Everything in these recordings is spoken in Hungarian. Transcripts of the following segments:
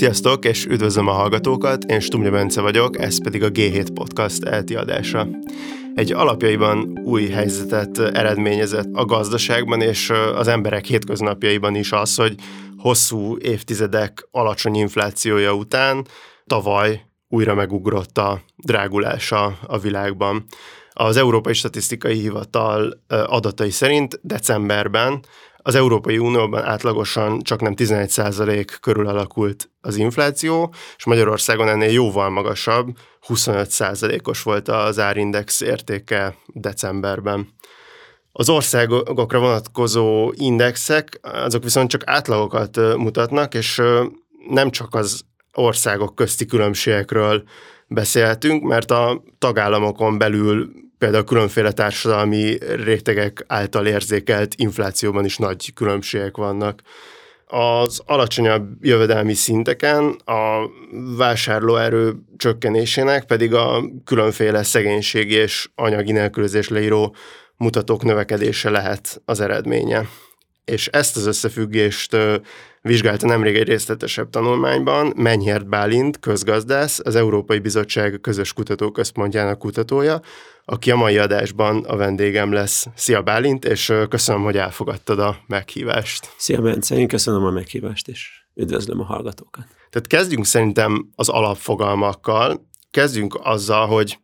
Sziasztok, és üdvözlöm a hallgatókat, én Stumja Bence vagyok, ez pedig a G7 Podcast elti adása. Egy alapjaiban új helyzetet eredményezett a gazdaságban és az emberek hétköznapjaiban is az, hogy hosszú évtizedek alacsony inflációja után tavaly újra megugrott a drágulása a világban. Az Európai Statisztikai Hivatal adatai szerint decemberben az Európai Unióban átlagosan csak nem 11% körül alakult az infláció, és Magyarországon ennél jóval magasabb, 25%-os volt az árindex értéke decemberben. Az országokra vonatkozó indexek, azok viszont csak átlagokat mutatnak, és nem csak az országok közti különbségekről beszélhetünk, mert a tagállamokon belül például különféle társadalmi rétegek által érzékelt inflációban is nagy különbségek vannak. Az alacsonyabb jövedelmi szinteken a vásárlóerő csökkenésének pedig a különféle szegénység és anyagi nélkülözés leíró mutatók növekedése lehet az eredménye. És ezt az összefüggést vizsgálta nemrég egy részletesebb tanulmányban Menyhert Bálint, közgazdász, az Európai Bizottság közös kutatóközpontjának kutatója, aki a mai adásban a vendégem lesz. Szia Bálint, és köszönöm, hogy elfogadtad a meghívást. Szia Bence, én köszönöm a meghívást, és üdvözlöm a hallgatókat. Tehát kezdjünk szerintem az alapfogalmakkal. Kezdjünk azzal, hogy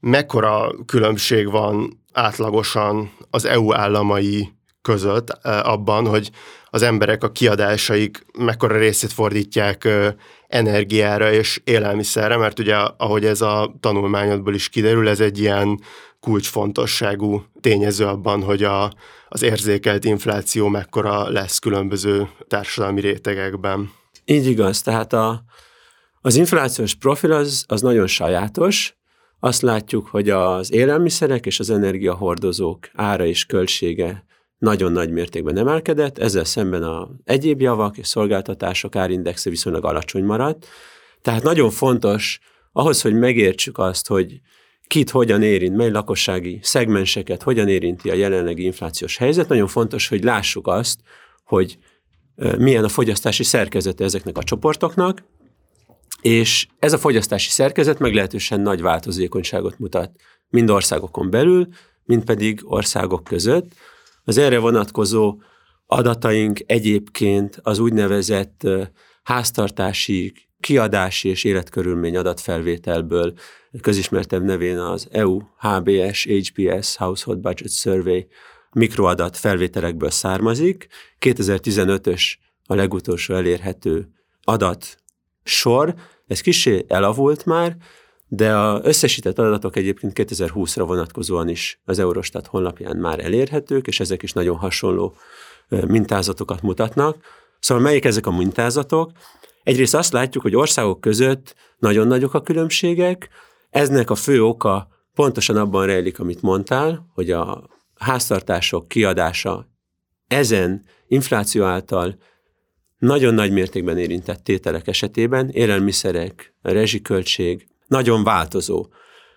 mekkora különbség van átlagosan az EU államai között abban, hogy az emberek a kiadásaik mekkora részét fordítják energiára és élelmiszerre, mert ugye ahogy ez a tanulmányodból is kiderül, ez egy ilyen kulcsfontosságú tényező abban, hogy a, az érzékelt infláció mekkora lesz különböző társadalmi rétegekben. Így igaz, tehát a, az inflációs profil az, az nagyon sajátos, azt látjuk, hogy az élelmiszerek és az energiahordozók ára és költsége nagyon nagy mértékben emelkedett, ezzel szemben a egyéb javak és szolgáltatások árindexe viszonylag alacsony maradt. Tehát nagyon fontos ahhoz, hogy megértsük azt, hogy kit hogyan érint, mely lakossági szegmenseket hogyan érinti a jelenlegi inflációs helyzet, nagyon fontos, hogy lássuk azt, hogy milyen a fogyasztási szerkezete ezeknek a csoportoknak, és ez a fogyasztási szerkezet meglehetősen nagy változékonyságot mutat mind országokon belül, mind pedig országok között. Az erre vonatkozó adataink egyébként az úgynevezett háztartási, kiadási és életkörülmény adatfelvételből közismertebb nevén az EU HBS HBS Household Budget Survey mikroadat felvételekből származik. 2015-ös a legutolsó elérhető adat sor, ez kicsi elavult már, de az összesített adatok egyébként 2020-ra vonatkozóan is az Eurostat honlapján már elérhetők, és ezek is nagyon hasonló mintázatokat mutatnak. Szóval melyik ezek a mintázatok? Egyrészt azt látjuk, hogy országok között nagyon nagyok a különbségek, eznek a fő oka pontosan abban rejlik, amit mondtál, hogy a háztartások kiadása ezen infláció által nagyon nagy mértékben érintett tételek esetében, élelmiszerek, rezsiköltség, nagyon változó.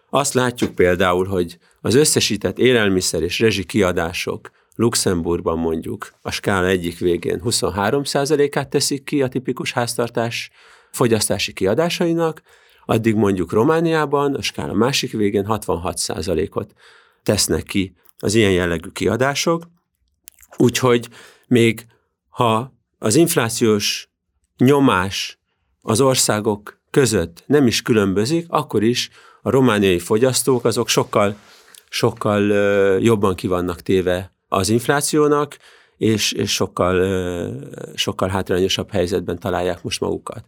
Azt látjuk például, hogy az összesített élelmiszer és rezsi kiadások Luxemburgban mondjuk a skála egyik végén 23%-át teszik ki a tipikus háztartás fogyasztási kiadásainak, addig mondjuk Romániában a skála másik végén 66%-ot tesznek ki az ilyen jellegű kiadások. Úgyhogy még ha az inflációs nyomás az országok között nem is különbözik, akkor is a romániai fogyasztók azok sokkal, sokkal jobban kivannak téve az inflációnak, és, és sokkal, sokkal hátrányosabb helyzetben találják most magukat.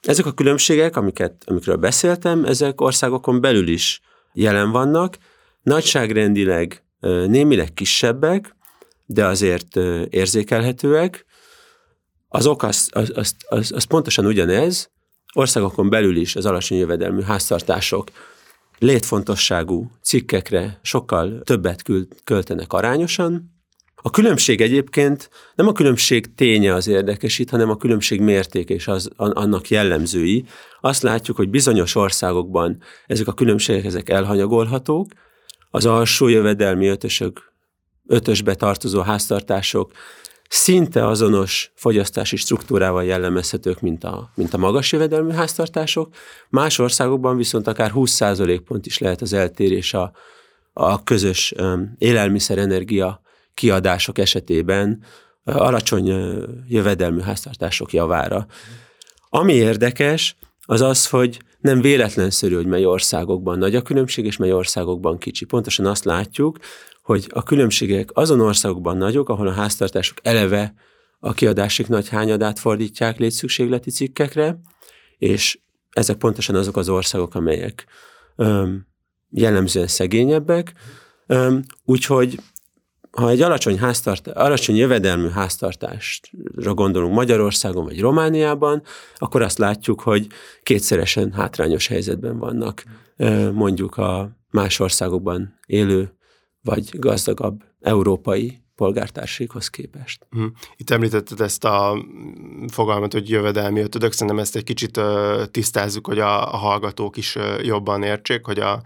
Ezek a különbségek, amiket, amikről beszéltem, ezek országokon belül is jelen vannak, nagyságrendileg némileg kisebbek, de azért érzékelhetőek. Az ok az, az, az, az, az pontosan ugyanez, országokon belül is az alacsony jövedelmű háztartások létfontosságú cikkekre sokkal többet költenek arányosan. A különbség egyébként nem a különbség ténye az érdekes itt, hanem a különbség mértéke és az, annak jellemzői. Azt látjuk, hogy bizonyos országokban ezek a különbségek ezek elhanyagolhatók, az alsó jövedelmi ötösök, ötösbe tartozó háztartások szinte azonos fogyasztási struktúrával jellemezhetők, mint a, mint a magas jövedelmű háztartások. Más országokban viszont akár 20% pont is lehet az eltérés a, a közös élelmiszerenergia kiadások esetében alacsony jövedelmű háztartások javára. Ami érdekes, az az, hogy nem véletlenszerű, hogy mely országokban nagy a különbség, és mely országokban kicsi. Pontosan azt látjuk, hogy a különbségek azon országokban nagyok, ahol a háztartások eleve a kiadások nagy hányadát fordítják létszükségleti cikkekre, és ezek pontosan azok az országok, amelyek jellemzően szegényebbek, úgyhogy ha egy alacsony, háztart, alacsony jövedelmű háztartásra gondolunk Magyarországon vagy Romániában, akkor azt látjuk, hogy kétszeresen hátrányos helyzetben vannak mondjuk a más országokban élő vagy gazdagabb európai polgártárséghoz képest. Mhm. Itt említetted ezt a fogalmat, hogy jövedelmi ötödök, szerintem ezt egy kicsit tisztázzuk, hogy a, a hallgatók is jobban értsék, hogy a,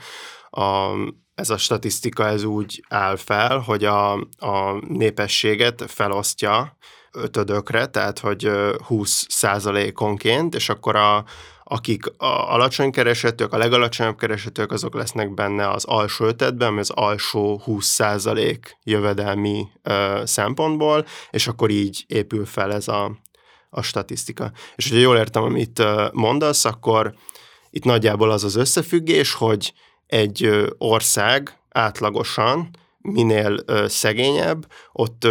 a ez a statisztika ez úgy áll fel, hogy a, a népességet felosztja ötödökre, tehát hogy 20 százalékonként, és akkor a, akik a alacsony keresetők, a legalacsonyabb keresetők, azok lesznek benne az alsó ötetben, ami az alsó 20% jövedelmi ö, szempontból, és akkor így épül fel ez a, a statisztika. És hogyha jól értem, amit mondasz, akkor itt nagyjából az az összefüggés, hogy egy ország átlagosan minél szegényebb, ott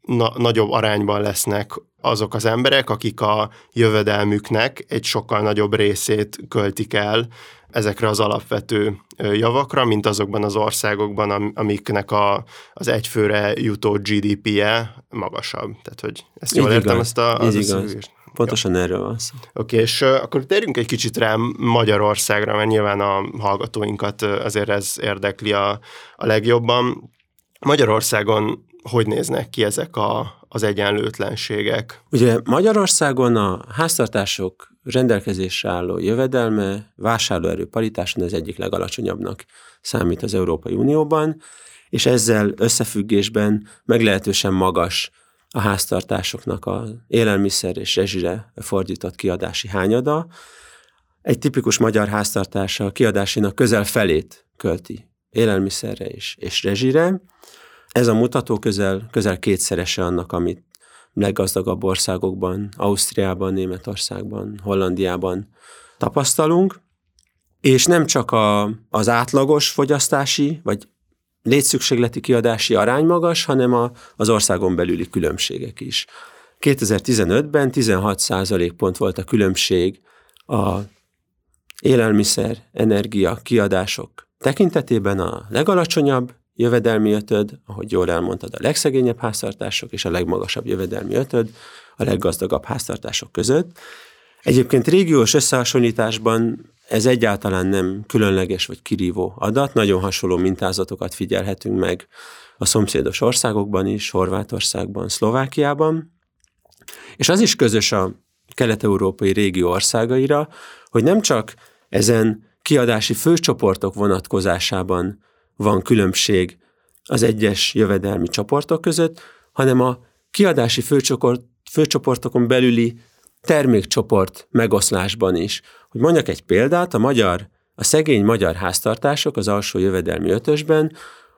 na- nagyobb arányban lesznek azok az emberek, akik a jövedelmüknek egy sokkal nagyobb részét költik el ezekre az alapvető javakra, mint azokban az országokban, amiknek a, az egyfőre jutó GDP-je magasabb. Tehát, hogy ezt jól Így értem, igaz. ezt a, az igaz. Pontosan erről van szó. Oké, okay, és uh, akkor térjünk egy kicsit rá Magyarországra, mert nyilván a hallgatóinkat azért ez érdekli a, a legjobban. Magyarországon hogy néznek ki ezek a, az egyenlőtlenségek? Ugye Magyarországon a háztartások rendelkezésre álló jövedelme vásárlóerő paritáson az egyik legalacsonyabbnak számít az Európai Unióban, és ezzel összefüggésben meglehetősen magas a háztartásoknak a élelmiszer és rezsire fordított kiadási hányada. Egy tipikus magyar háztartása a kiadásinak közel felét költi élelmiszerre és, és rezsire. Ez a mutató közel, közel kétszerese annak, amit leggazdagabb országokban, Ausztriában, Németországban, Hollandiában tapasztalunk. És nem csak a, az átlagos fogyasztási, vagy létszükségleti kiadási arány magas, hanem a, az országon belüli különbségek is. 2015-ben 16 pont volt a különbség a élelmiszer, energia kiadások tekintetében a legalacsonyabb jövedelmi ötöd, ahogy jól elmondtad, a legszegényebb háztartások és a legmagasabb jövedelmi ötöd a leggazdagabb háztartások között. Egyébként régiós összehasonlításban ez egyáltalán nem különleges vagy kirívó adat, nagyon hasonló mintázatokat figyelhetünk meg a szomszédos országokban is, Horvátországban, Szlovákiában, és az is közös a kelet-európai régió országaira, hogy nem csak ezen kiadási főcsoportok vonatkozásában van különbség az egyes jövedelmi csoportok között, hanem a kiadási főcsoport, főcsoportokon belüli termékcsoport megoszlásban is. Hogy mondjak egy példát, a magyar, a szegény magyar háztartások az alsó jövedelmi ötösben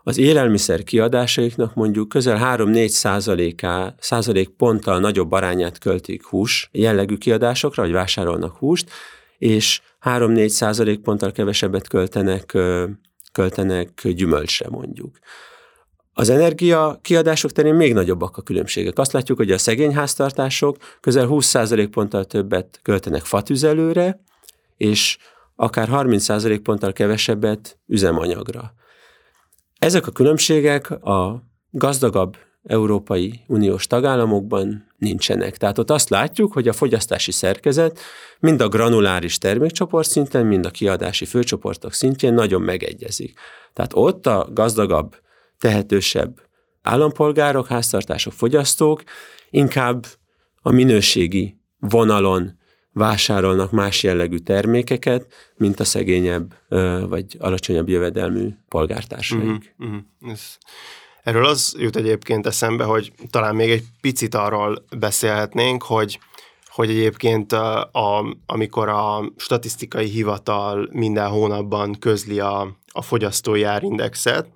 az élelmiszer kiadásaiknak mondjuk közel 3-4 százaléká, százalék ponttal nagyobb arányát költik hús jellegű kiadásokra, vagy vásárolnak húst, és 3-4 százalék ponttal kevesebbet költenek, költenek gyümölcsre mondjuk. Az energia kiadások terén még nagyobbak a különbségek. Azt látjuk, hogy a szegény háztartások közel 20% ponttal többet költenek fatüzelőre, és akár 30% ponttal kevesebbet üzemanyagra. Ezek a különbségek a gazdagabb Európai Uniós tagállamokban nincsenek. Tehát ott azt látjuk, hogy a fogyasztási szerkezet mind a granuláris termékcsoport szinten, mind a kiadási főcsoportok szintjén nagyon megegyezik. Tehát ott a gazdagabb tehetősebb állampolgárok, háztartások, fogyasztók inkább a minőségi vonalon vásárolnak más jellegű termékeket, mint a szegényebb vagy alacsonyabb jövedelmű polgártársaik. Uh-huh, uh-huh. Erről az jut egyébként eszembe, hogy talán még egy picit arról beszélhetnénk, hogy hogy egyébként a, a, amikor a statisztikai hivatal minden hónapban közli a, a fogyasztói árindexet,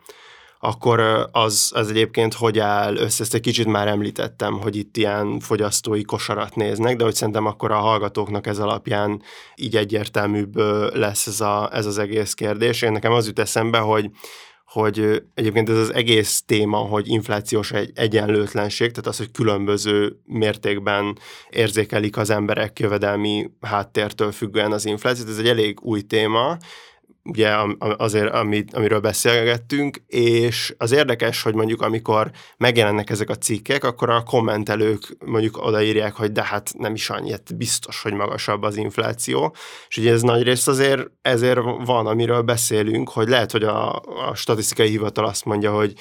akkor az, az egyébként hogy áll össze, ezt egy kicsit már említettem, hogy itt ilyen fogyasztói kosarat néznek, de hogy szerintem akkor a hallgatóknak ez alapján így egyértelműbb lesz ez, a, ez az egész kérdés. Én nekem az jut eszembe, hogy hogy egyébként ez az egész téma, hogy inflációs egy egyenlőtlenség, tehát az, hogy különböző mértékben érzékelik az emberek jövedelmi háttértől függően az inflációt, ez egy elég új téma, ugye azért, amit, amiről beszélgettünk, és az érdekes, hogy mondjuk amikor megjelennek ezek a cikkek, akkor a kommentelők mondjuk odaírják, hogy de hát nem is annyit biztos, hogy magasabb az infláció, és ugye ez nagy rész azért ezért van, amiről beszélünk, hogy lehet, hogy a, a statisztikai hivatal azt mondja, hogy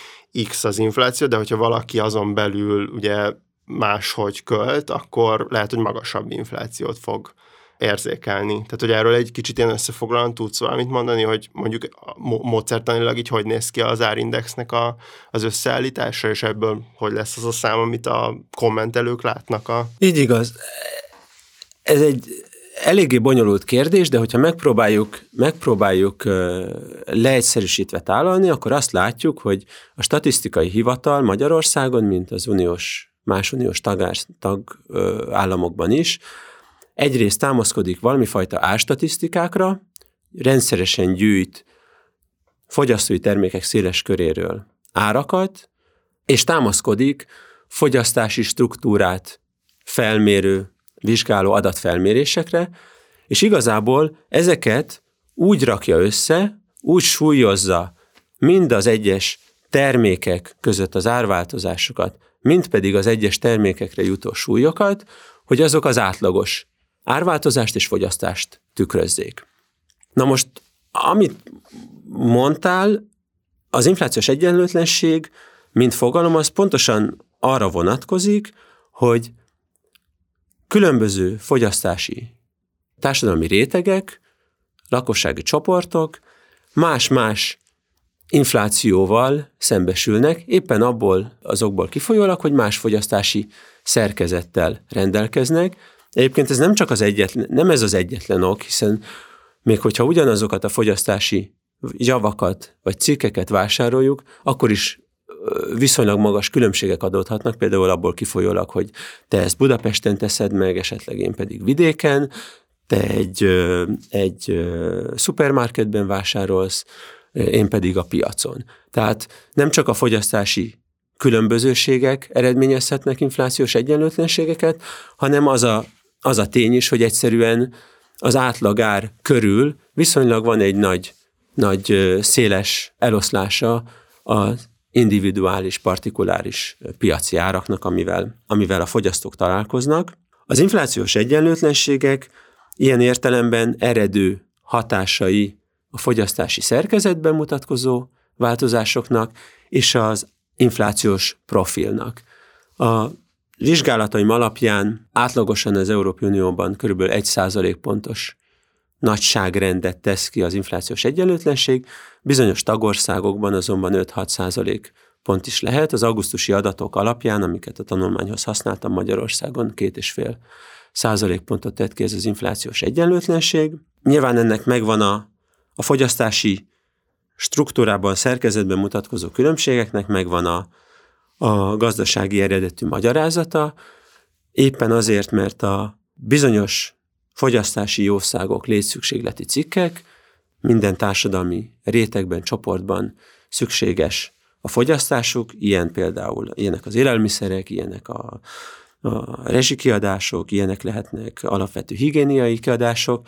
X az infláció, de hogyha valaki azon belül ugye máshogy költ, akkor lehet, hogy magasabb inflációt fog érzékelni. Tehát, hogy erről egy kicsit ilyen összefoglalóan tudsz valamit mondani, hogy mondjuk módszertanilag így hogy néz ki az árindexnek a, az összeállítása, és ebből hogy lesz az a szám, amit a kommentelők látnak a... Így igaz. Ez egy eléggé bonyolult kérdés, de hogyha megpróbáljuk, megpróbáljuk leegyszerűsítve tálalni, akkor azt látjuk, hogy a statisztikai hivatal Magyarországon, mint az uniós, más uniós tagás, tag államokban is, egyrészt támaszkodik valamifajta árstatisztikákra, rendszeresen gyűjt fogyasztói termékek széles köréről árakat, és támaszkodik fogyasztási struktúrát felmérő, vizsgáló adatfelmérésekre, és igazából ezeket úgy rakja össze, úgy súlyozza mind az egyes termékek között az árváltozásokat, mind pedig az egyes termékekre jutó súlyokat, hogy azok az átlagos árváltozást és fogyasztást tükrözzék. Na most, amit mondtál, az inflációs egyenlőtlenség, mint fogalom, az pontosan arra vonatkozik, hogy különböző fogyasztási társadalmi rétegek, lakossági csoportok más-más inflációval szembesülnek, éppen abból azokból kifolyólag, hogy más fogyasztási szerkezettel rendelkeznek, Egyébként ez nem csak az egyetlen, nem ez az egyetlen ok, hiszen még hogyha ugyanazokat a fogyasztási javakat vagy cikkeket vásároljuk, akkor is viszonylag magas különbségek adódhatnak, például abból kifolyólag, hogy te ezt Budapesten teszed meg, esetleg én pedig vidéken, te egy, egy szupermarketben vásárolsz, én pedig a piacon. Tehát nem csak a fogyasztási különbözőségek eredményezhetnek inflációs egyenlőtlenségeket, hanem az a az a tény is, hogy egyszerűen az átlagár körül viszonylag van egy nagy, nagy széles eloszlása az individuális, partikuláris piaci áraknak, amivel, amivel a fogyasztók találkoznak. Az inflációs egyenlőtlenségek ilyen értelemben eredő hatásai a fogyasztási szerkezetben mutatkozó változásoknak és az inflációs profilnak. A vizsgálataim alapján átlagosan az Európai Unióban kb. 1% pontos nagyságrendet tesz ki az inflációs egyenlőtlenség, bizonyos tagországokban azonban 5-6 százalék pont is lehet. Az augusztusi adatok alapján, amiket a tanulmányhoz használtam Magyarországon, két és fél százalékpontot tett ki ez az inflációs egyenlőtlenség. Nyilván ennek megvan a, a fogyasztási struktúrában, szerkezetben mutatkozó különbségeknek, megvan a, a gazdasági eredetű magyarázata, éppen azért, mert a bizonyos fogyasztási jószágok, létszükségleti cikkek minden társadalmi rétegben, csoportban szükséges a fogyasztásuk, ilyen például, ilyenek az élelmiszerek, ilyenek a, a rezsikiadások, ilyenek lehetnek alapvető higiéniai kiadások,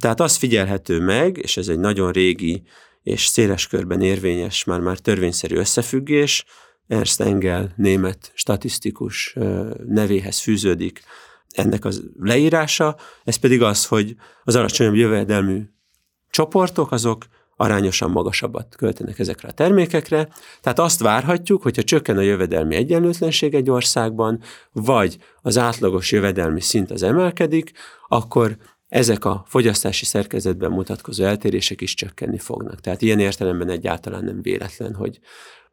tehát az figyelhető meg, és ez egy nagyon régi és széles körben érvényes, már-már törvényszerű összefüggés, Ernst Engel, német statisztikus nevéhez fűződik ennek az leírása, ez pedig az, hogy az alacsonyabb jövedelmű csoportok azok arányosan magasabbat költenek ezekre a termékekre. Tehát azt várhatjuk, hogyha csökken a jövedelmi egyenlőtlenség egy országban, vagy az átlagos jövedelmi szint az emelkedik, akkor ezek a fogyasztási szerkezetben mutatkozó eltérések is csökkenni fognak. Tehát ilyen értelemben egyáltalán nem véletlen, hogy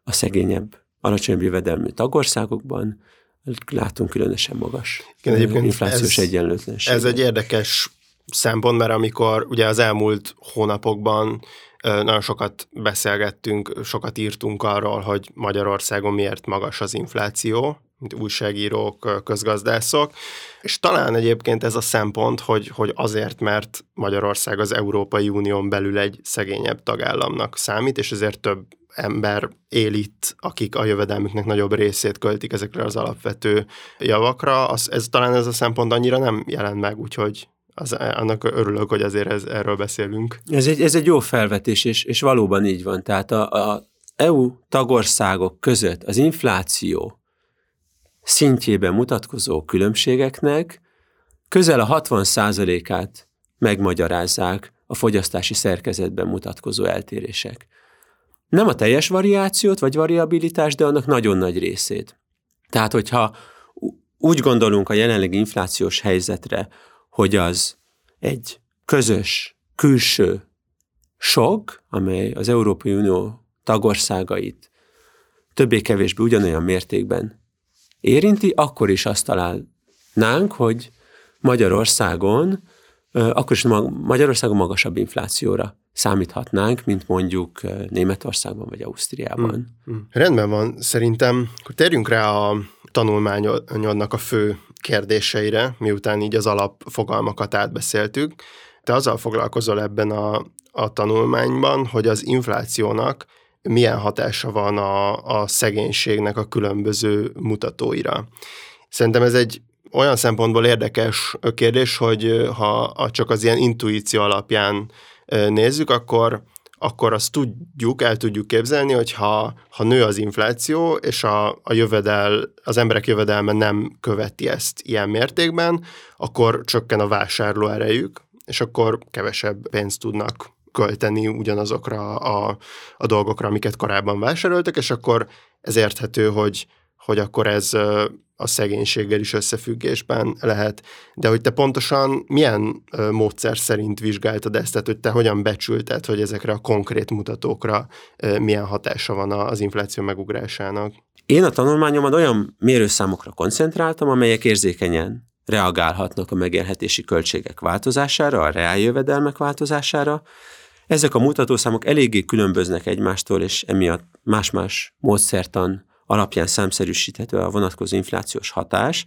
a szegényebb alacsonyabb jövedelmű tagországokban látunk különösen magas Igen, egyébként inflációs ez, egyenlőtlenség. Ez egy érdekes szempont, mert amikor ugye az elmúlt hónapokban nagyon sokat beszélgettünk, sokat írtunk arról, hogy Magyarországon miért magas az infláció, mint újságírók, közgazdászok, és talán egyébként ez a szempont, hogy, hogy azért, mert Magyarország az Európai Unión belül egy szegényebb tagállamnak számít, és ezért több ember él itt, akik a jövedelmüknek nagyobb részét költik ezekre az alapvető javakra, az, ez talán ez a szempont annyira nem jelent meg, úgyhogy az, annak örülök, hogy azért ez, erről beszélünk. Ez egy, ez egy jó felvetés, és, és valóban így van. Tehát a, a EU tagországok között az infláció szintjében mutatkozó különbségeknek közel a 60%-át megmagyarázzák a fogyasztási szerkezetben mutatkozó eltérések. Nem a teljes variációt vagy variabilitást, de annak nagyon nagy részét. Tehát, hogyha úgy gondolunk a jelenlegi inflációs helyzetre, hogy az egy közös, külső sok, amely az Európai Unió tagországait többé-kevésbé ugyanolyan mértékben érinti, akkor is azt találnánk, hogy Magyarországon, akkor is Magyarországon magasabb inflációra számíthatnánk, mint mondjuk Németországban vagy Ausztriában. Mm, mm. Rendben van, szerintem akkor térjünk rá a tanulmányodnak a fő kérdéseire, miután így az alapfogalmakat átbeszéltük. Te azzal foglalkozol ebben a, a tanulmányban, hogy az inflációnak milyen hatása van a, a szegénységnek a különböző mutatóira. Szerintem ez egy olyan szempontból érdekes kérdés, hogy ha csak az ilyen intuíció alapján nézzük, akkor akkor azt tudjuk, el tudjuk képzelni, hogy ha, ha nő az infláció, és a, a jövedel, az emberek jövedelme nem követi ezt ilyen mértékben, akkor csökken a vásárló erejük, és akkor kevesebb pénzt tudnak költeni ugyanazokra a, a dolgokra, amiket korábban vásároltak, és akkor ez érthető, hogy, hogy akkor ez a szegénységgel is összefüggésben lehet. De hogy te pontosan milyen módszer szerint vizsgáltad ezt, tehát hogy te hogyan becsülted, hogy ezekre a konkrét mutatókra milyen hatása van az infláció megugrásának? Én a tanulmányomban olyan mérőszámokra koncentráltam, amelyek érzékenyen reagálhatnak a megélhetési költségek változására, a reáljövedelmek változására. Ezek a mutatószámok eléggé különböznek egymástól, és emiatt más-más módszertan alapján számszerűsíthető a vonatkozó inflációs hatás.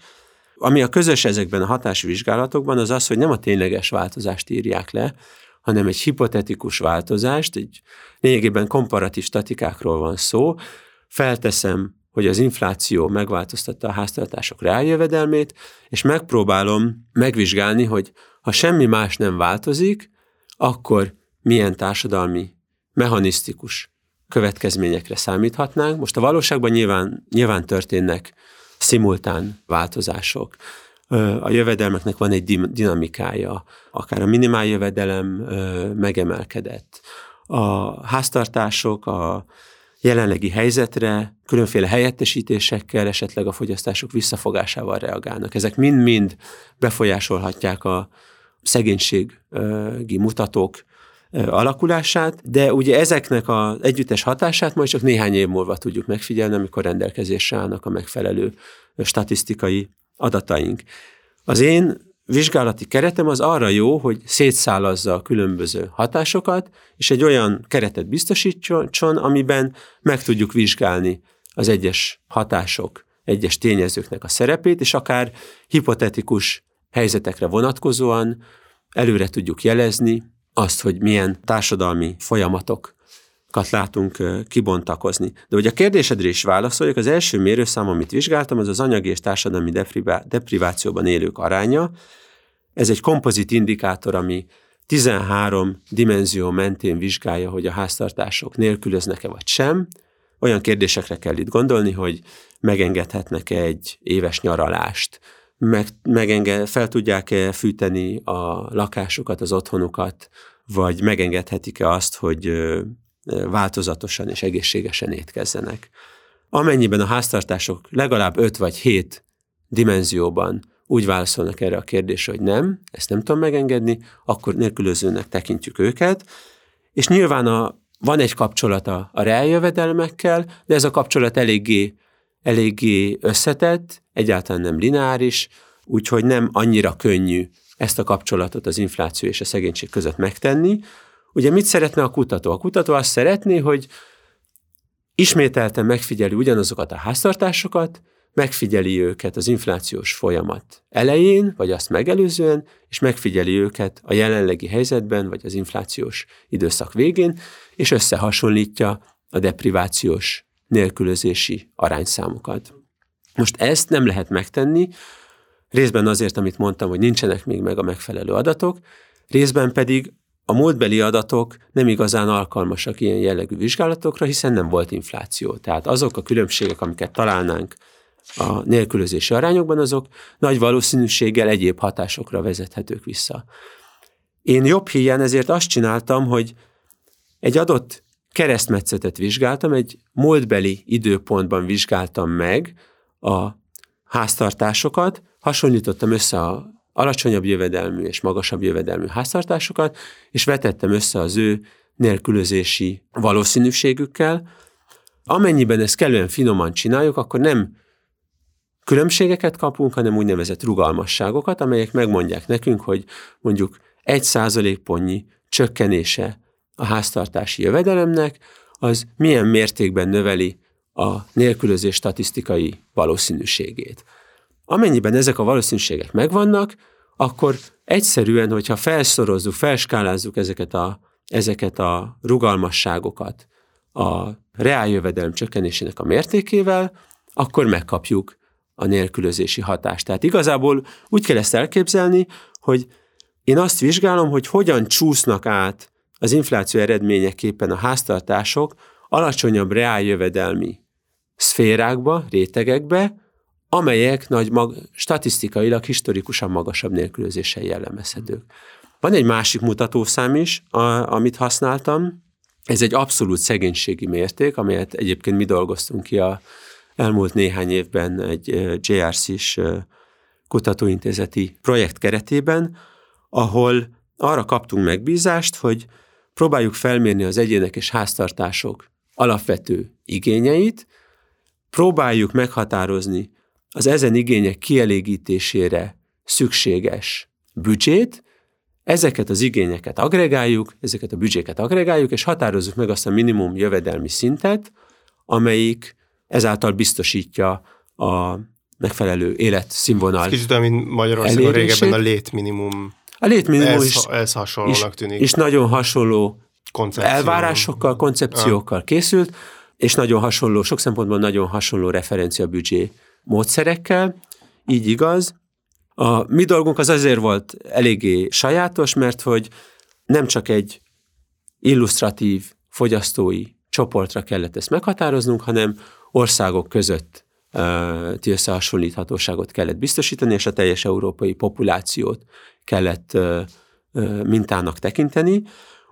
Ami a közös ezekben a hatásvizsgálatokban az az, hogy nem a tényleges változást írják le, hanem egy hipotetikus változást, egy lényegében komparatív statikákról van szó. Felteszem, hogy az infláció megváltoztatta a háztartások reáljövedelmét, és megpróbálom megvizsgálni, hogy ha semmi más nem változik, akkor milyen társadalmi, mechanisztikus következményekre számíthatnánk. Most a valóságban nyilván, nyilván történnek szimultán változások. A jövedelmeknek van egy dinamikája, akár a minimál jövedelem megemelkedett. A háztartások a jelenlegi helyzetre különféle helyettesítésekkel, esetleg a fogyasztások visszafogásával reagálnak. Ezek mind-mind befolyásolhatják a szegénységi mutatók alakulását, de ugye ezeknek az együttes hatását majd csak néhány év múlva tudjuk megfigyelni, amikor rendelkezésre állnak a megfelelő statisztikai adataink. Az én vizsgálati keretem az arra jó, hogy szétszálazza a különböző hatásokat, és egy olyan keretet biztosítson, amiben meg tudjuk vizsgálni az egyes hatások, egyes tényezőknek a szerepét, és akár hipotetikus helyzetekre vonatkozóan előre tudjuk jelezni, azt, hogy milyen társadalmi folyamatok látunk kibontakozni. De hogy a kérdésedre is válaszoljak, az első mérőszám, amit vizsgáltam, az az anyagi és társadalmi deprivációban élők aránya. Ez egy kompozit indikátor, ami 13 dimenzió mentén vizsgálja, hogy a háztartások nélkülöznek-e vagy sem. Olyan kérdésekre kell itt gondolni, hogy megengedhetnek-e egy éves nyaralást, meg, megenge, fel tudják-e fűteni a lakásukat, az otthonukat, vagy megengedhetik-e azt, hogy változatosan és egészségesen étkezzenek. Amennyiben a háztartások legalább 5 vagy 7 dimenzióban úgy válaszolnak erre a kérdésre, hogy nem, ezt nem tudom megengedni, akkor nélkülözőnek tekintjük őket, és nyilván a van egy kapcsolata a reáljövedelmekkel, de ez a kapcsolat eléggé, eléggé összetett, egyáltalán nem lineáris, úgyhogy nem annyira könnyű ezt a kapcsolatot az infláció és a szegénység között megtenni. Ugye mit szeretne a kutató? A kutató azt szeretné, hogy ismételten megfigyeli ugyanazokat a háztartásokat, megfigyeli őket az inflációs folyamat elején, vagy azt megelőzően, és megfigyeli őket a jelenlegi helyzetben, vagy az inflációs időszak végén, és összehasonlítja a deprivációs nélkülözési arányszámokat. Most ezt nem lehet megtenni, részben azért, amit mondtam, hogy nincsenek még meg a megfelelő adatok, részben pedig a múltbeli adatok nem igazán alkalmasak ilyen jellegű vizsgálatokra, hiszen nem volt infláció. Tehát azok a különbségek, amiket találnánk a nélkülözési arányokban, azok nagy valószínűséggel egyéb hatásokra vezethetők vissza. Én jobb híján ezért azt csináltam, hogy egy adott keresztmetszetet vizsgáltam, egy múltbeli időpontban vizsgáltam meg a háztartásokat, hasonlítottam össze a alacsonyabb jövedelmű és magasabb jövedelmű háztartásokat, és vetettem össze az ő nélkülözési valószínűségükkel. Amennyiben ezt kellően finoman csináljuk, akkor nem különbségeket kapunk, hanem úgynevezett rugalmasságokat, amelyek megmondják nekünk, hogy mondjuk egy százalékpontnyi csökkenése a háztartási jövedelemnek, az milyen mértékben növeli a nélkülözés statisztikai valószínűségét. Amennyiben ezek a valószínűségek megvannak, akkor egyszerűen, hogyha felszorozzuk, felskálázzuk ezeket a, ezeket a rugalmasságokat a reáljövedelem csökkenésének a mértékével, akkor megkapjuk a nélkülözési hatást. Tehát igazából úgy kell ezt elképzelni, hogy én azt vizsgálom, hogy hogyan csúsznak át az infláció eredményeképpen a háztartások alacsonyabb reáljövedelmi szférákba, rétegekbe, amelyek nagy mag, statisztikailag historikusan magasabb nélkülözéssel jellemezhetők. Van egy másik mutatószám is, a, amit használtam, ez egy abszolút szegénységi mérték, amelyet egyébként mi dolgoztunk ki a elmúlt néhány évben egy JRC-s kutatóintézeti projekt keretében, ahol arra kaptunk megbízást, hogy próbáljuk felmérni az egyének és háztartások alapvető igényeit, próbáljuk meghatározni az ezen igények kielégítésére szükséges büdzsét, ezeket az igényeket agregáljuk, ezeket a büdzséket agregáljuk, és határozzuk meg azt a minimum jövedelmi szintet, amelyik ezáltal biztosítja a megfelelő életszínvonal. Ez kicsit, mint Magyarországon régebben a létminimum. A létminimum ez, is, ez hasonlónak tűnik. És nagyon hasonló Koncepció. elvárásokkal, koncepciókkal készült, és nagyon hasonló, sok szempontból nagyon hasonló referencia büdzsé módszerekkel, így igaz. A mi dolgunk az azért volt eléggé sajátos, mert hogy nem csak egy illusztratív fogyasztói csoportra kellett ezt meghatároznunk, hanem országok között ti összehasonlíthatóságot kellett biztosítani, és a teljes európai populációt kellett mintának tekinteni.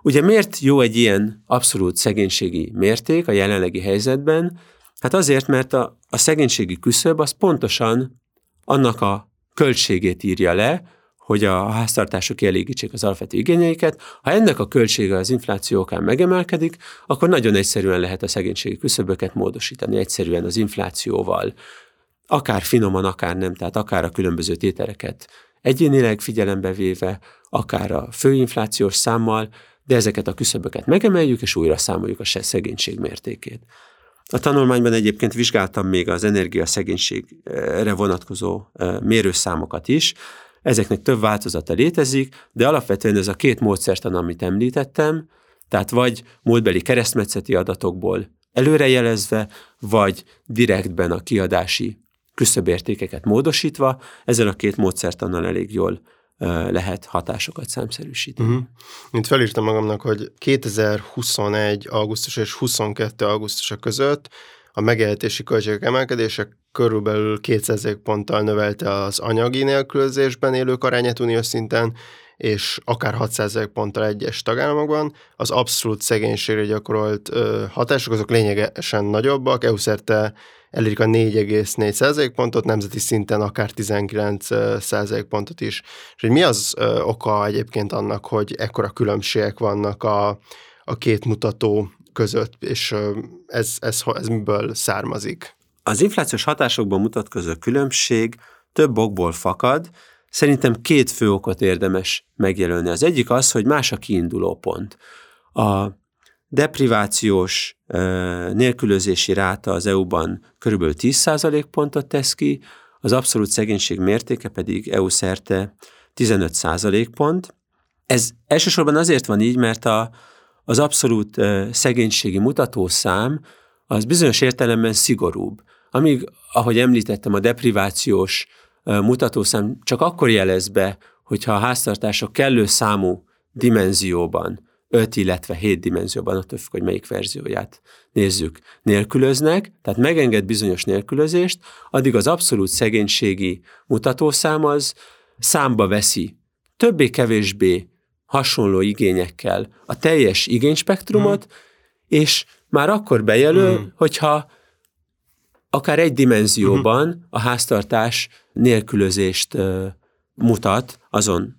Ugye miért jó egy ilyen abszolút szegénységi mérték a jelenlegi helyzetben? Hát azért, mert a, a szegénységi küszöb az pontosan annak a költségét írja le, hogy a háztartások kielégítsék az alapvető igényeiket. Ha ennek a költsége az infláció okán megemelkedik, akkor nagyon egyszerűen lehet a szegénységi küszöböket módosítani, egyszerűen az inflációval, akár finoman, akár nem, tehát akár a különböző tételeket egyénileg figyelembe véve, akár a főinflációs számmal, de ezeket a küszöböket megemeljük, és újra számoljuk a szegénység mértékét. A tanulmányban egyébként vizsgáltam még az energiaszegénységre vonatkozó mérőszámokat is, Ezeknek több változata létezik, de alapvetően ez a két módszertan, amit említettem, tehát vagy múltbeli keresztmetszeti adatokból előrejelezve, vagy direktben a kiadási küszöbértékeket módosítva, ezzel a két módszertannal elég jól lehet hatásokat számszerűsíteni. Uh-huh. Mint felírtam magamnak, hogy 2021. augusztus és 22. augusztusa között a megélhetési költségek emelkedése körülbelül 200 ponttal növelte az anyagi nélkülözésben élők arányát uniós szinten, és akár 600 ponttal egyes tagállamokban. Az abszolút szegénységre gyakorolt ö, hatások azok lényegesen nagyobbak, EU szerte elérik a 4,4 pontot, nemzeti szinten akár 19 pontot is. És hogy mi az ö, oka egyébként annak, hogy ekkora különbségek vannak a, a két mutató között, és ez, ez, ez miből származik? Az inflációs hatásokban mutatkozó különbség több okból fakad, Szerintem két fő okot érdemes megjelölni. Az egyik az, hogy más a kiinduló pont. A deprivációs nélkülözési ráta az EU-ban kb. 10% pontot tesz ki, az abszolút szegénység mértéke pedig EU szerte 15% pont. Ez elsősorban azért van így, mert a, az abszolút szegénységi mutatószám az bizonyos értelemben szigorúbb. Amíg, ahogy említettem, a deprivációs mutatószám csak akkor jelez be, hogyha a háztartások kellő számú dimenzióban, 5, illetve 7 dimenzióban, attól függ, hogy melyik verzióját nézzük, nélkülöznek, tehát megenged bizonyos nélkülözést, addig az abszolút szegénységi mutatószám az számba veszi többé-kevésbé hasonló igényekkel a teljes igényspektrumot, mm. és már akkor bejelöl, mm. hogyha akár egy dimenzióban uh-huh. a háztartás nélkülözést uh, mutat, azon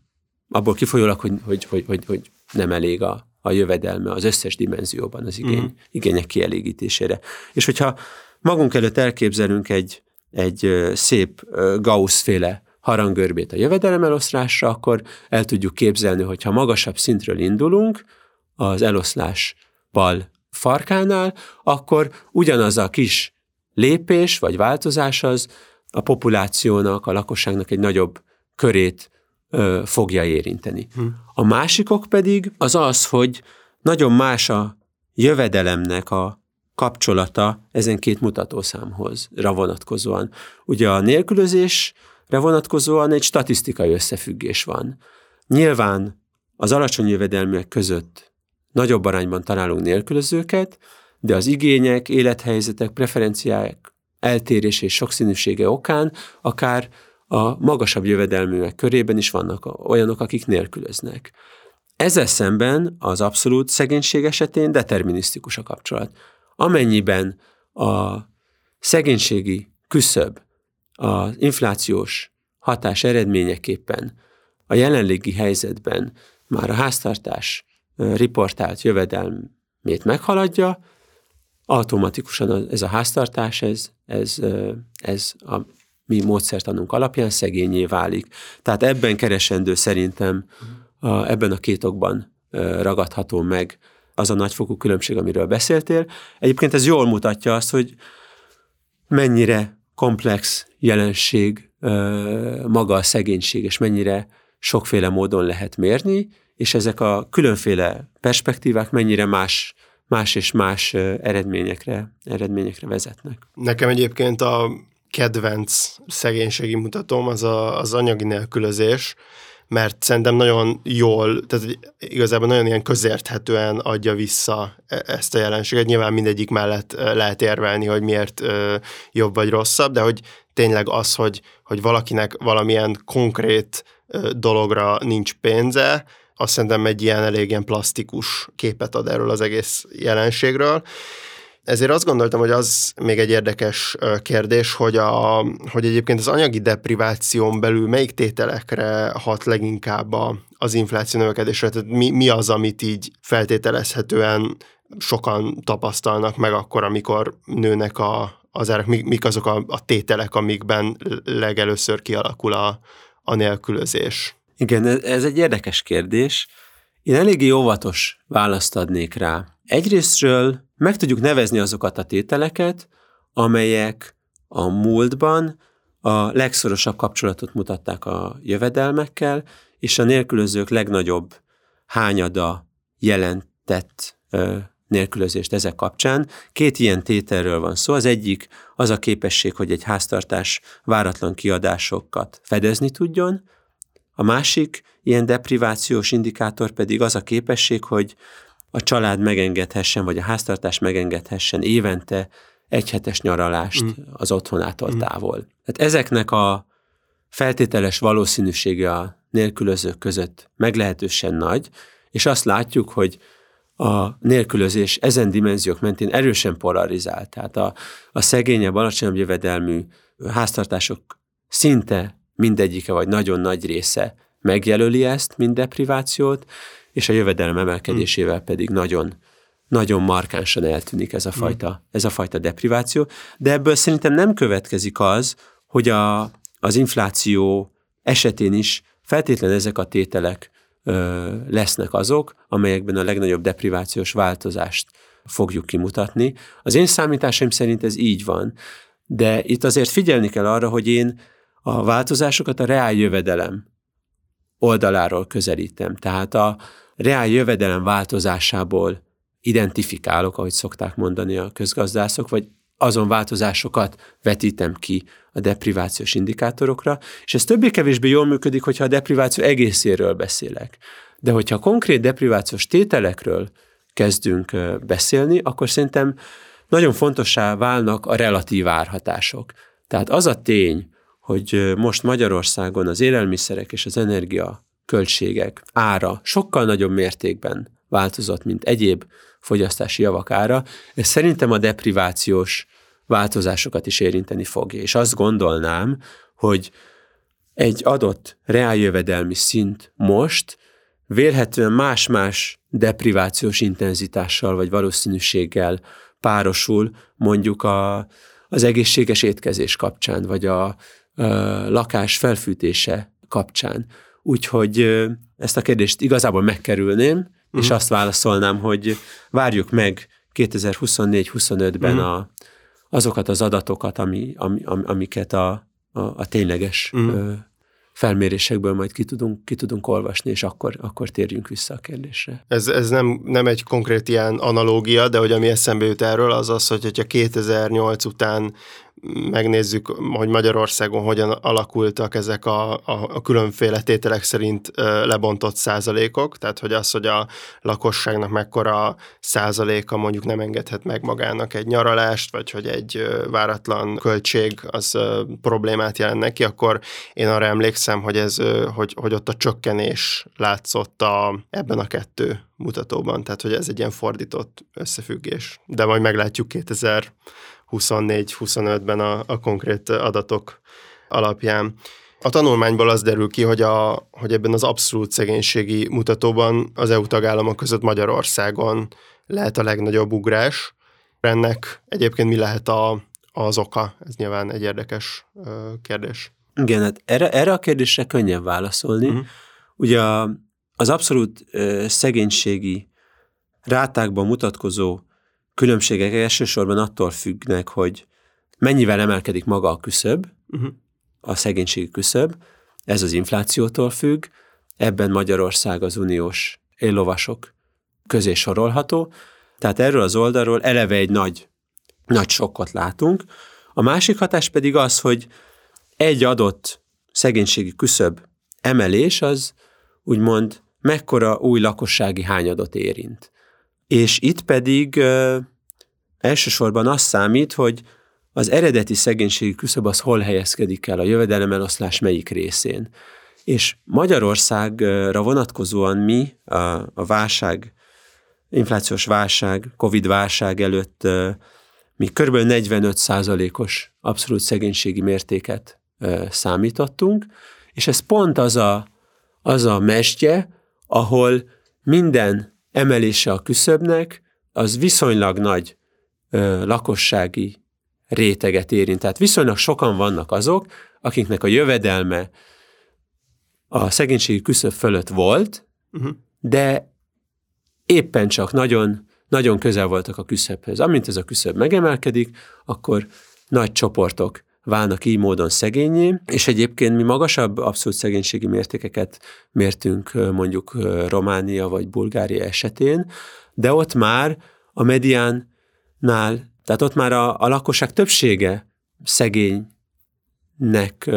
abból kifolyólag, hogy, hogy, hogy, hogy, hogy nem elég a, a jövedelme az összes dimenzióban az igény, uh-huh. igények kielégítésére. És hogyha magunk előtt elképzelünk egy, egy szép Gauss-féle harangörbét a jövedelem eloszlásra, akkor el tudjuk képzelni, hogy ha magasabb szintről indulunk, az eloszlás bal farkánál, akkor ugyanaz a kis lépés vagy változás az a populációnak, a lakosságnak egy nagyobb körét ö, fogja érinteni. Hm. A másikok pedig az az, hogy nagyon más a jövedelemnek a kapcsolata ezen két mutatószámhoz vonatkozóan. Ugye a nélkülözésre vonatkozóan egy statisztikai összefüggés van. Nyilván az alacsony jövedelműek között nagyobb arányban találunk nélkülözőket, de az igények, élethelyzetek, preferenciák eltérés és sokszínűsége okán akár a magasabb jövedelműek körében is vannak olyanok, akik nélkülöznek. Ezzel szemben az abszolút szegénység esetén determinisztikus a kapcsolat. Amennyiben a szegénységi küszöb az inflációs hatás eredményeképpen a jelenlegi helyzetben már a háztartás riportált jövedelmét meghaladja, automatikusan ez a háztartás, ez, ez, ez a mi módszertanunk alapján szegényé válik. Tehát ebben keresendő szerintem, ebben a két okban ragadható meg az a nagyfokú különbség, amiről beszéltél. Egyébként ez jól mutatja azt, hogy mennyire komplex jelenség maga a szegénység, és mennyire sokféle módon lehet mérni, és ezek a különféle perspektívák mennyire más más és más eredményekre, eredményekre vezetnek. Nekem egyébként a kedvenc szegénységi mutatóm az a, az anyagi nélkülözés, mert szerintem nagyon jól, tehát igazából nagyon ilyen közérthetően adja vissza e, ezt a jelenséget. Nyilván mindegyik mellett lehet érvelni, hogy miért jobb vagy rosszabb, de hogy tényleg az, hogy, hogy valakinek valamilyen konkrét dologra nincs pénze, azt szerintem egy ilyen elég ilyen plastikus képet ad erről az egész jelenségről. Ezért azt gondoltam, hogy az még egy érdekes kérdés, hogy, a, hogy egyébként az anyagi depriváción belül melyik tételekre hat leginkább a, az infláció növekedésre, tehát mi, mi az, amit így feltételezhetően sokan tapasztalnak meg akkor, amikor nőnek a, az árak, mik, mik azok a, a tételek, amikben legelőször kialakul a, a nélkülözés. Igen, ez egy érdekes kérdés. Én eléggé óvatos választ adnék rá. Egyrésztről meg tudjuk nevezni azokat a tételeket, amelyek a múltban a legszorosabb kapcsolatot mutatták a jövedelmekkel, és a nélkülözők legnagyobb hányada jelentett ö, nélkülözést ezek kapcsán. Két ilyen tételről van szó. Az egyik az a képesség, hogy egy háztartás váratlan kiadásokat fedezni tudjon, a másik ilyen deprivációs indikátor pedig az a képesség, hogy a család megengedhessen, vagy a háztartás megengedhessen évente egyhetes nyaralást mm. az otthonától mm. távol. Tehát ezeknek a feltételes valószínűsége a nélkülözők között meglehetősen nagy, és azt látjuk, hogy a nélkülözés ezen dimenziók mentén erősen polarizált. Tehát a, a szegényebb, alacsonyabb jövedelmű háztartások szinte mindegyike vagy nagyon nagy része megjelöli ezt, mint deprivációt, és a jövedelem emelkedésével pedig nagyon, nagyon markánsan eltűnik ez a fajta, ez a fajta depriváció. De ebből szerintem nem következik az, hogy a, az infláció esetén is feltétlen ezek a tételek ö, lesznek azok, amelyekben a legnagyobb deprivációs változást fogjuk kimutatni. Az én számításaim szerint ez így van, de itt azért figyelni kell arra, hogy én a változásokat a reál jövedelem oldaláról közelítem. Tehát a reál jövedelem változásából identifikálok, ahogy szokták mondani a közgazdászok, vagy azon változásokat vetítem ki a deprivációs indikátorokra, és ez többé-kevésbé jól működik, hogyha a depriváció egészéről beszélek. De hogyha konkrét deprivációs tételekről kezdünk beszélni, akkor szerintem nagyon fontossá válnak a relatív árhatások. Tehát az a tény, hogy most Magyarországon az élelmiszerek és az energia költségek ára sokkal nagyobb mértékben változott, mint egyéb fogyasztási javak ára, ez szerintem a deprivációs változásokat is érinteni fogja. És azt gondolnám, hogy egy adott reáljövedelmi szint most vélhetően más-más deprivációs intenzitással vagy valószínűséggel párosul mondjuk a, az egészséges étkezés kapcsán, vagy a, a lakás felfűtése kapcsán. Úgyhogy ezt a kérdést igazából megkerülném, uh-huh. és mhm. azt válaszolnám, hogy várjuk meg 2024-25-ben uh-huh. a, azokat az adatokat, ami, ami, amiket a, a, a tényleges uh-huh felmérésekből majd ki tudunk, ki tudunk olvasni, és akkor, akkor térjünk vissza a kérdésre. Ez, ez nem, nem egy konkrét ilyen analógia, de hogy ami eszembe jut erről, az az, hogy hogyha 2008 után megnézzük, hogy Magyarországon hogyan alakultak ezek a, a, a különféle tételek szerint lebontott százalékok, tehát hogy az, hogy a lakosságnak mekkora százaléka mondjuk nem engedhet meg magának egy nyaralást, vagy hogy egy váratlan költség az problémát jelent neki, akkor én arra emlékszem, hogy, ez, hogy, hogy ott a csökkenés látszott a, ebben a kettő mutatóban, tehát hogy ez egy ilyen fordított összefüggés. De majd meglátjuk 2000 24-25-ben a, a konkrét adatok alapján. A tanulmányból az derül ki, hogy, a, hogy ebben az abszolút szegénységi mutatóban az EU tagállamok között Magyarországon lehet a legnagyobb ugrás. Ennek egyébként mi lehet a, az oka? Ez nyilván egy érdekes kérdés. Igen, hát erre, erre a kérdésre könnyen válaszolni. Uh-huh. Ugye az abszolút szegénységi rátákban mutatkozó különbségek elsősorban attól függnek, hogy mennyivel emelkedik maga a küszöb, uh-huh. a szegénységi küszöb, ez az inflációtól függ, ebben Magyarország az uniós éllovasok közé sorolható, tehát erről az oldalról eleve egy nagy, nagy sokkot látunk. A másik hatás pedig az, hogy egy adott szegénységi küszöb emelés az úgymond mekkora új lakossági hányadot érint. És itt pedig ö, elsősorban az számít, hogy az eredeti szegénységi küszöb az hol helyezkedik el, a jövedelemeloszlás melyik részén. És Magyarországra vonatkozóan mi a, a válság, inflációs válság, Covid válság előtt mi kb. 45 os abszolút szegénységi mértéket számítottunk, és ez pont az a, az a mestje, ahol minden emelése a küszöbnek, az viszonylag nagy ö, lakossági réteget érint. Tehát viszonylag sokan vannak azok, akiknek a jövedelme a szegénységi küszöb fölött volt, uh-huh. de éppen csak nagyon, nagyon közel voltak a küszöbhöz. Amint ez a küszöb megemelkedik, akkor nagy csoportok válnak így módon szegényé, és egyébként mi magasabb abszolút szegénységi mértékeket mértünk mondjuk Románia vagy Bulgária esetén, de ott már a mediánnál, tehát ott már a, a lakosság többsége szegény nek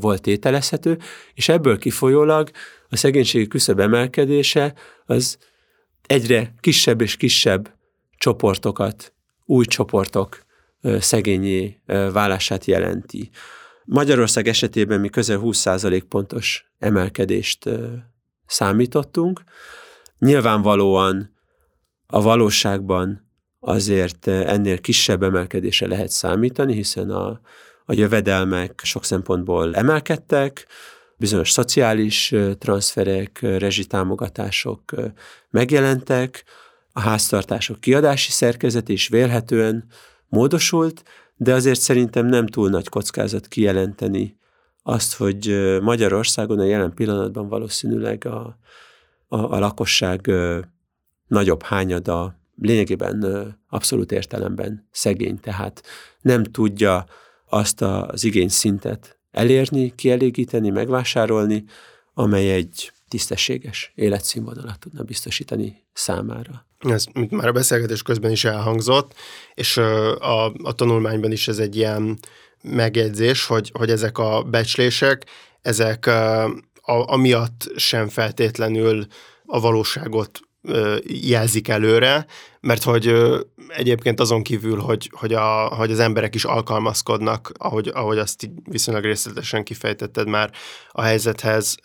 volt ételezhető, és ebből kifolyólag a szegénységi küszöb emelkedése az egyre kisebb és kisebb csoportokat, új csoportok szegényé válását jelenti. Magyarország esetében mi közel 20% pontos emelkedést számítottunk. Nyilvánvalóan a valóságban azért ennél kisebb emelkedése lehet számítani, hiszen a, a jövedelmek sok szempontból emelkedtek, bizonyos szociális transferek, rezsitámogatások megjelentek, a háztartások kiadási szerkezet is vélhetően módosult, de azért szerintem nem túl nagy kockázat kijelenteni azt, hogy Magyarországon a jelen pillanatban valószínűleg a, a, a lakosság nagyobb hányada lényegében abszolút értelemben szegény, tehát nem tudja azt az igényszintet elérni, kielégíteni, megvásárolni, amely egy tisztességes életszínvonalat tudna biztosítani számára. Ez már a beszélgetés közben is elhangzott, és a, a tanulmányban is ez egy ilyen megjegyzés, hogy, hogy ezek a becslések, ezek a, amiatt sem feltétlenül a valóságot jelzik előre, mert hogy egyébként azon kívül, hogy, hogy, a, hogy az emberek is alkalmazkodnak, ahogy, ahogy azt viszonylag részletesen kifejtetted már a helyzethez,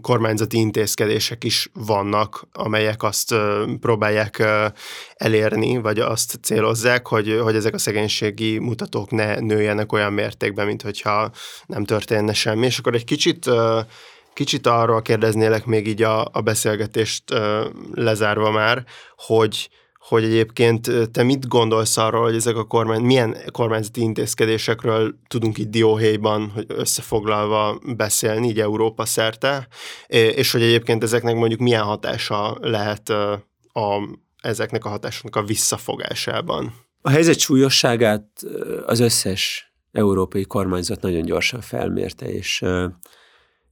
kormányzati intézkedések is vannak, amelyek azt próbálják elérni, vagy azt célozzák, hogy, hogy ezek a szegénységi mutatók ne nőjenek olyan mértékben, mint hogyha nem történne semmi. És akkor egy kicsit Kicsit arról kérdeznélek még így a, a beszélgetést uh, lezárva már, hogy, hogy egyébként te mit gondolsz arról, hogy ezek a kormány, milyen kormányzati intézkedésekről tudunk itt dióhéjban, hogy összefoglalva beszélni, így Európa szerte, és hogy egyébként ezeknek mondjuk milyen hatása lehet a, ezeknek a hatásoknak a visszafogásában? A helyzet súlyosságát az összes európai kormányzat nagyon gyorsan felmérte, és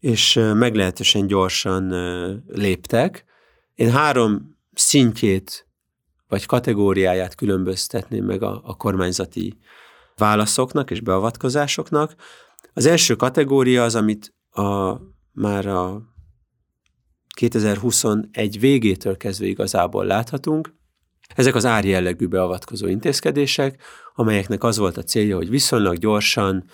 és meglehetősen gyorsan léptek. Én három szintjét vagy kategóriáját különböztetném meg a, a kormányzati válaszoknak és beavatkozásoknak. Az első kategória az, amit a, már a 2021 végétől kezdve igazából láthatunk. Ezek az árjellegű beavatkozó intézkedések, amelyeknek az volt a célja, hogy viszonylag gyorsan,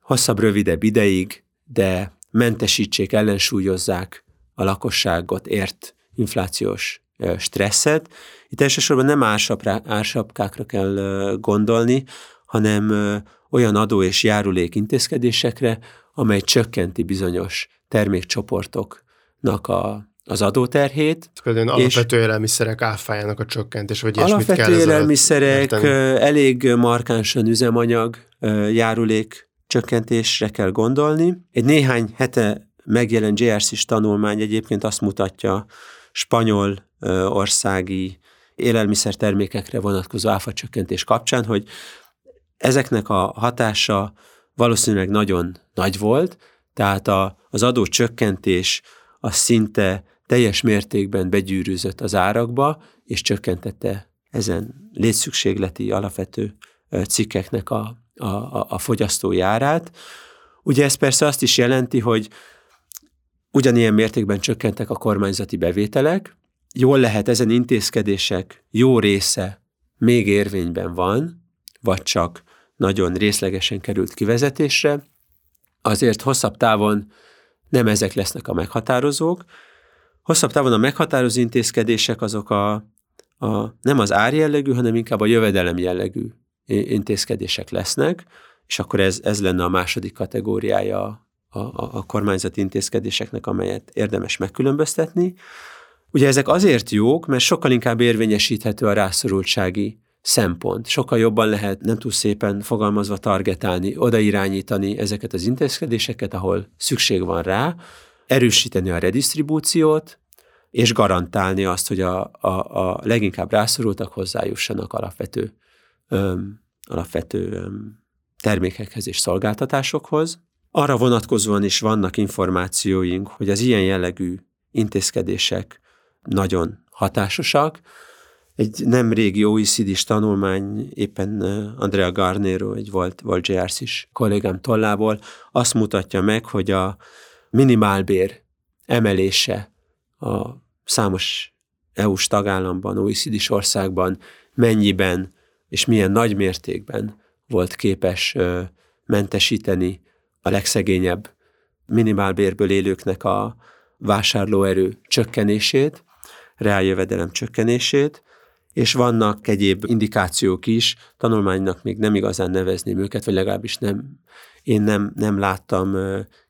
hosszabb, rövidebb ideig de mentesítsék, ellensúlyozzák a lakosságot ért inflációs stresszet. Itt elsősorban nem ársapra, ársapkákra kell gondolni, hanem olyan adó és járulék intézkedésekre, amely csökkenti bizonyos termékcsoportoknak a, az adóterhét. Például alapvető élelmiszerek áfájának a csökkentés, vagy ilyesmit Alapvető élelmiszerek, elég markánsan üzemanyag, járulék csökkentésre kell gondolni. Egy néhány hete megjelent JRC-s tanulmány egyébként azt mutatja spanyol országi élelmiszertermékekre vonatkozó áfacsökkentés kapcsán, hogy ezeknek a hatása valószínűleg nagyon nagy volt, tehát a, az adó csökkentés az szinte teljes mértékben begyűrűzött az árakba, és csökkentette ezen létszükségleti alapvető cikkeknek a, a, a, a fogyasztói árát. Ugye ez persze azt is jelenti, hogy ugyanilyen mértékben csökkentek a kormányzati bevételek, jól lehet ezen intézkedések jó része még érvényben van, vagy csak nagyon részlegesen került kivezetésre, azért hosszabb távon nem ezek lesznek a meghatározók. Hosszabb távon a meghatározó intézkedések azok a, a nem az árjellegű, hanem inkább a jövedelem jellegű intézkedések lesznek, és akkor ez, ez lenne a második kategóriája a, a, a kormányzati intézkedéseknek, amelyet érdemes megkülönböztetni. Ugye ezek azért jók, mert sokkal inkább érvényesíthető a rászorultsági szempont. Sokkal jobban lehet, nem túl szépen fogalmazva targetálni, odairányítani ezeket az intézkedéseket, ahol szükség van rá, erősíteni a redistribúciót, és garantálni azt, hogy a, a, a leginkább rászorultak hozzájussanak alapvető öm, alapvető öm, termékekhez és szolgáltatásokhoz. Arra vonatkozóan is vannak információink, hogy az ilyen jellegű intézkedések nagyon hatásosak. Egy nem régi OECD-s tanulmány, éppen Andrea Garnero, egy volt, volt JRC-s kollégám tollából, azt mutatja meg, hogy a minimálbér emelése a számos EU-s tagállamban, OECD-s országban mennyiben és milyen nagy mértékben volt képes mentesíteni a legszegényebb minimálbérből élőknek a vásárlóerő csökkenését, reáljövedelem csökkenését, és vannak egyéb indikációk is, tanulmánynak még nem igazán nevezném őket, vagy legalábbis nem, én nem, nem láttam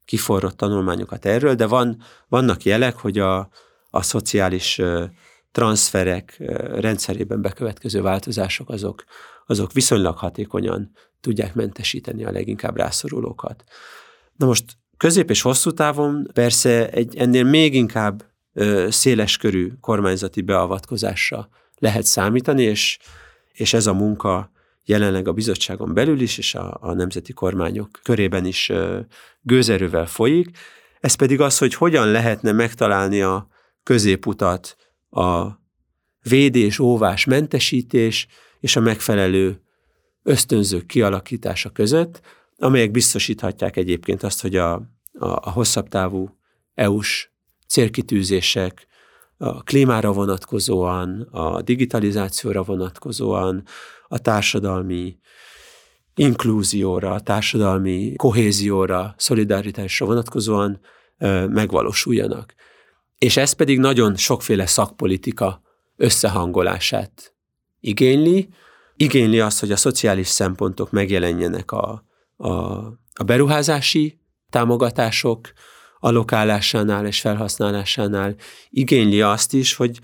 kiforrott tanulmányokat erről, de van, vannak jelek, hogy a, a szociális transferek rendszerében bekövetkező változások azok, azok viszonylag hatékonyan tudják mentesíteni a leginkább rászorulókat. Na most közép és hosszú távon persze egy ennél még inkább széleskörű kormányzati beavatkozásra lehet számítani, és, és ez a munka jelenleg a bizottságon belül is, és a, a nemzeti kormányok körében is gőzerővel folyik. Ez pedig az, hogy hogyan lehetne megtalálni a középutat a védés, óvás, mentesítés és a megfelelő ösztönzők kialakítása között, amelyek biztosíthatják egyébként azt, hogy a, a, a hosszabb távú EU-s célkitűzések a klímára vonatkozóan, a digitalizációra vonatkozóan, a társadalmi inklúzióra, a társadalmi kohézióra, szolidaritásra vonatkozóan megvalósuljanak. És ez pedig nagyon sokféle szakpolitika összehangolását igényli. Igényli azt, hogy a szociális szempontok megjelenjenek a, a, a beruházási támogatások alokálásánál és felhasználásánál. Igényli azt is, hogy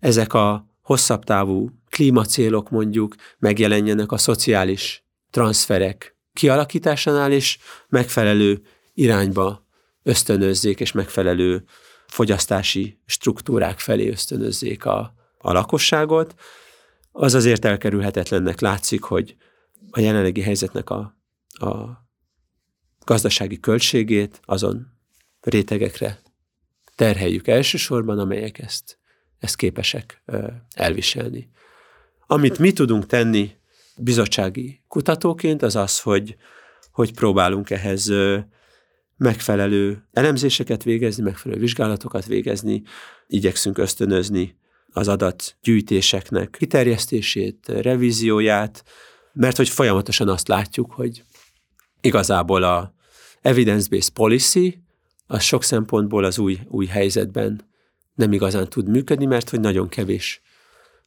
ezek a hosszabb távú klímacélok mondjuk megjelenjenek a szociális transferek kialakításánál, és megfelelő irányba ösztönözzék, és megfelelő fogyasztási struktúrák felé ösztönözzék a, a lakosságot. Az azért elkerülhetetlennek látszik, hogy a jelenlegi helyzetnek a, a gazdasági költségét azon rétegekre terheljük elsősorban, amelyek ezt, ezt képesek elviselni. Amit mi tudunk tenni bizottsági kutatóként, az az, hogy, hogy próbálunk ehhez megfelelő elemzéseket végezni, megfelelő vizsgálatokat végezni, igyekszünk ösztönözni az adatgyűjtéseknek kiterjesztését, revízióját, mert hogy folyamatosan azt látjuk, hogy igazából a evidence-based policy az sok szempontból az új, új helyzetben nem igazán tud működni, mert hogy nagyon kevés,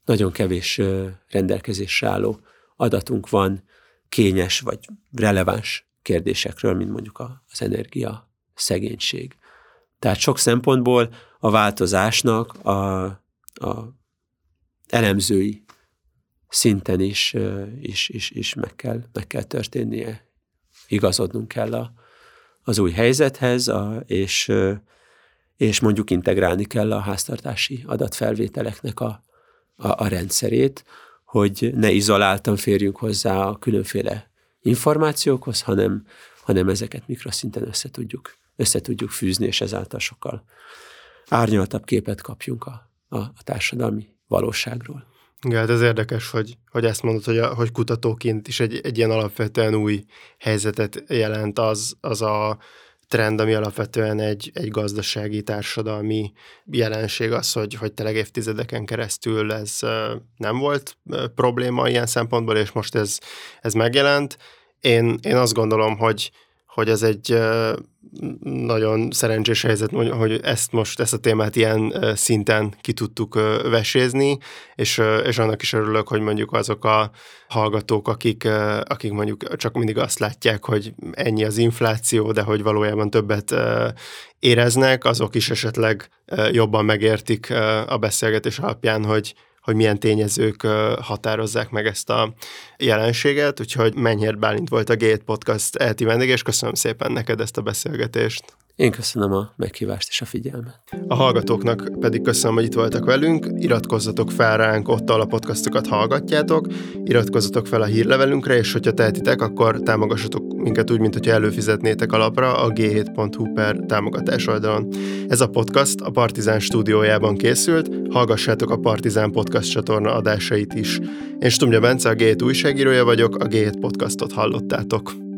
nagyon kevés rendelkezésre álló adatunk van kényes vagy releváns kérdésekről, mint mondjuk az energia szegénység. Tehát sok szempontból a változásnak a, a elemzői szinten is, is, is, is meg, kell, meg kell történnie. Igazodnunk kell a, az új helyzethez, a, és, és mondjuk integrálni kell a háztartási adatfelvételeknek a, a, a rendszerét, hogy ne izoláltan férjünk hozzá a különféle információkhoz, hanem, hanem ezeket mikroszinten össze tudjuk, össze tudjuk fűzni, és ezáltal sokkal árnyaltabb képet kapjunk a, a, a társadalmi valóságról. Igen, hát ez érdekes, hogy, hogy ezt mondod, hogy, a, hogy kutatóként is egy, egy ilyen alapvetően új helyzetet jelent az, az a trend, ami alapvetően egy, egy gazdasági, társadalmi jelenség az, hogy, hogy tényleg évtizedeken keresztül ez nem volt probléma ilyen szempontból, és most ez, ez megjelent. Én, én azt gondolom, hogy, hogy ez egy nagyon szerencsés helyzet, hogy ezt most, ezt a témát ilyen szinten ki tudtuk vesézni, és, és annak is örülök, hogy mondjuk azok a hallgatók, akik, akik mondjuk csak mindig azt látják, hogy ennyi az infláció, de hogy valójában többet éreznek, azok is esetleg jobban megértik a beszélgetés alapján, hogy, hogy milyen tényezők határozzák meg ezt a jelenséget, úgyhogy Mennyert Bálint volt a Gate Podcast elti vendég, és köszönöm szépen neked ezt a beszélgetést. Én köszönöm a meghívást és a figyelmet. A hallgatóknak pedig köszönöm, hogy itt voltak velünk. Iratkozzatok fel ránk, ott a podcastokat hallgatjátok, iratkozzatok fel a hírlevelünkre, és hogyha tehetitek, akkor támogassatok minket úgy, mint hogyha előfizetnétek alapra a g7.hu per támogatás oldalon. Ez a podcast a Partizán stúdiójában készült, hallgassátok a Partizán podcast csatorna adásait is. Én Stumja Bence, a G7 újságírója vagyok, a G7 podcastot hallottátok.